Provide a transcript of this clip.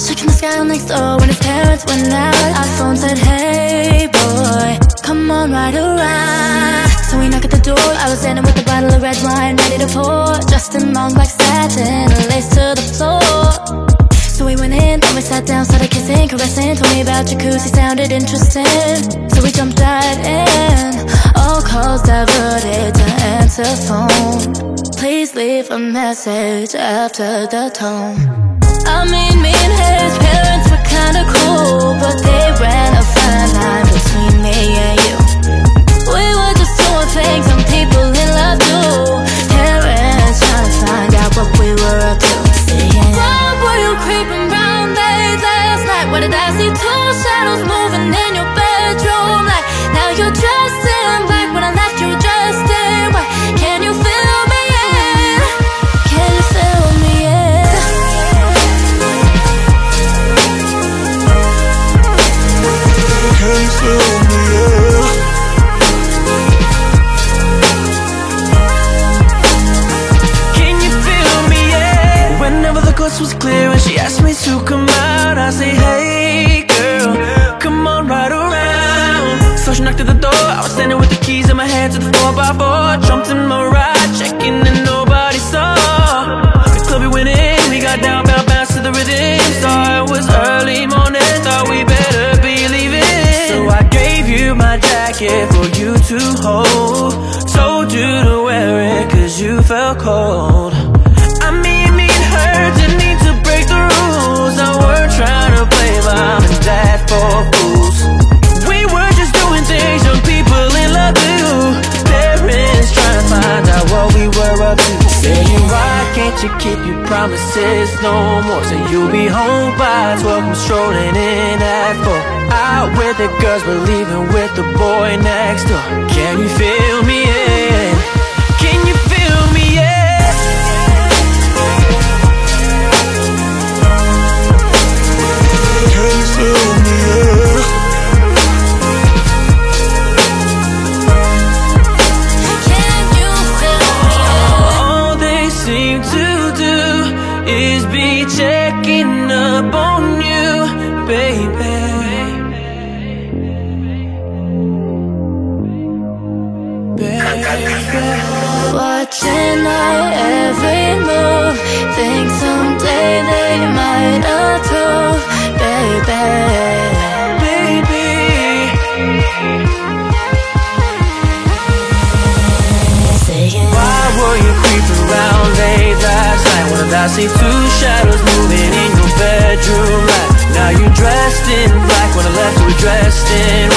was checking the sky next door when his parents went out. Our phone said, Hey boy, come on right around. So we knock at the door. I was standing with a bottle of red wine ready to pour, dressed in long black satin, lace to the floor. So we went in, then we sat down, started kissing, caressing. Told me about jacuzzi, sounded interesting. So we jumped right in. All calls diverted to answer phone. Please leave a message after the tone. I mean, me and his parents were kinda cool, but they ran Feel me? Yeah. Coast was clear and she asked me to come out, I say, Hey girl, come on right around. So she knocked at the door. I was standing with the keys in my hand to the 4x4. Jumped in my to hold. Told you to wear it cause you felt cold. I mean, me and her didn't need to break the rules. I weren't trying to play mom and dad for you keep your promises no more? So you'll be home by 12, I'm strolling in at 4. Out with the girls, but leaving with the boy next door. Can you feel me? In? Watching our every move. Think someday they might approve, baby. Saying, Why were you creeping around late last night? When I see two shadows moving in your bedroom light? Now you dressed in black when I left you dressed in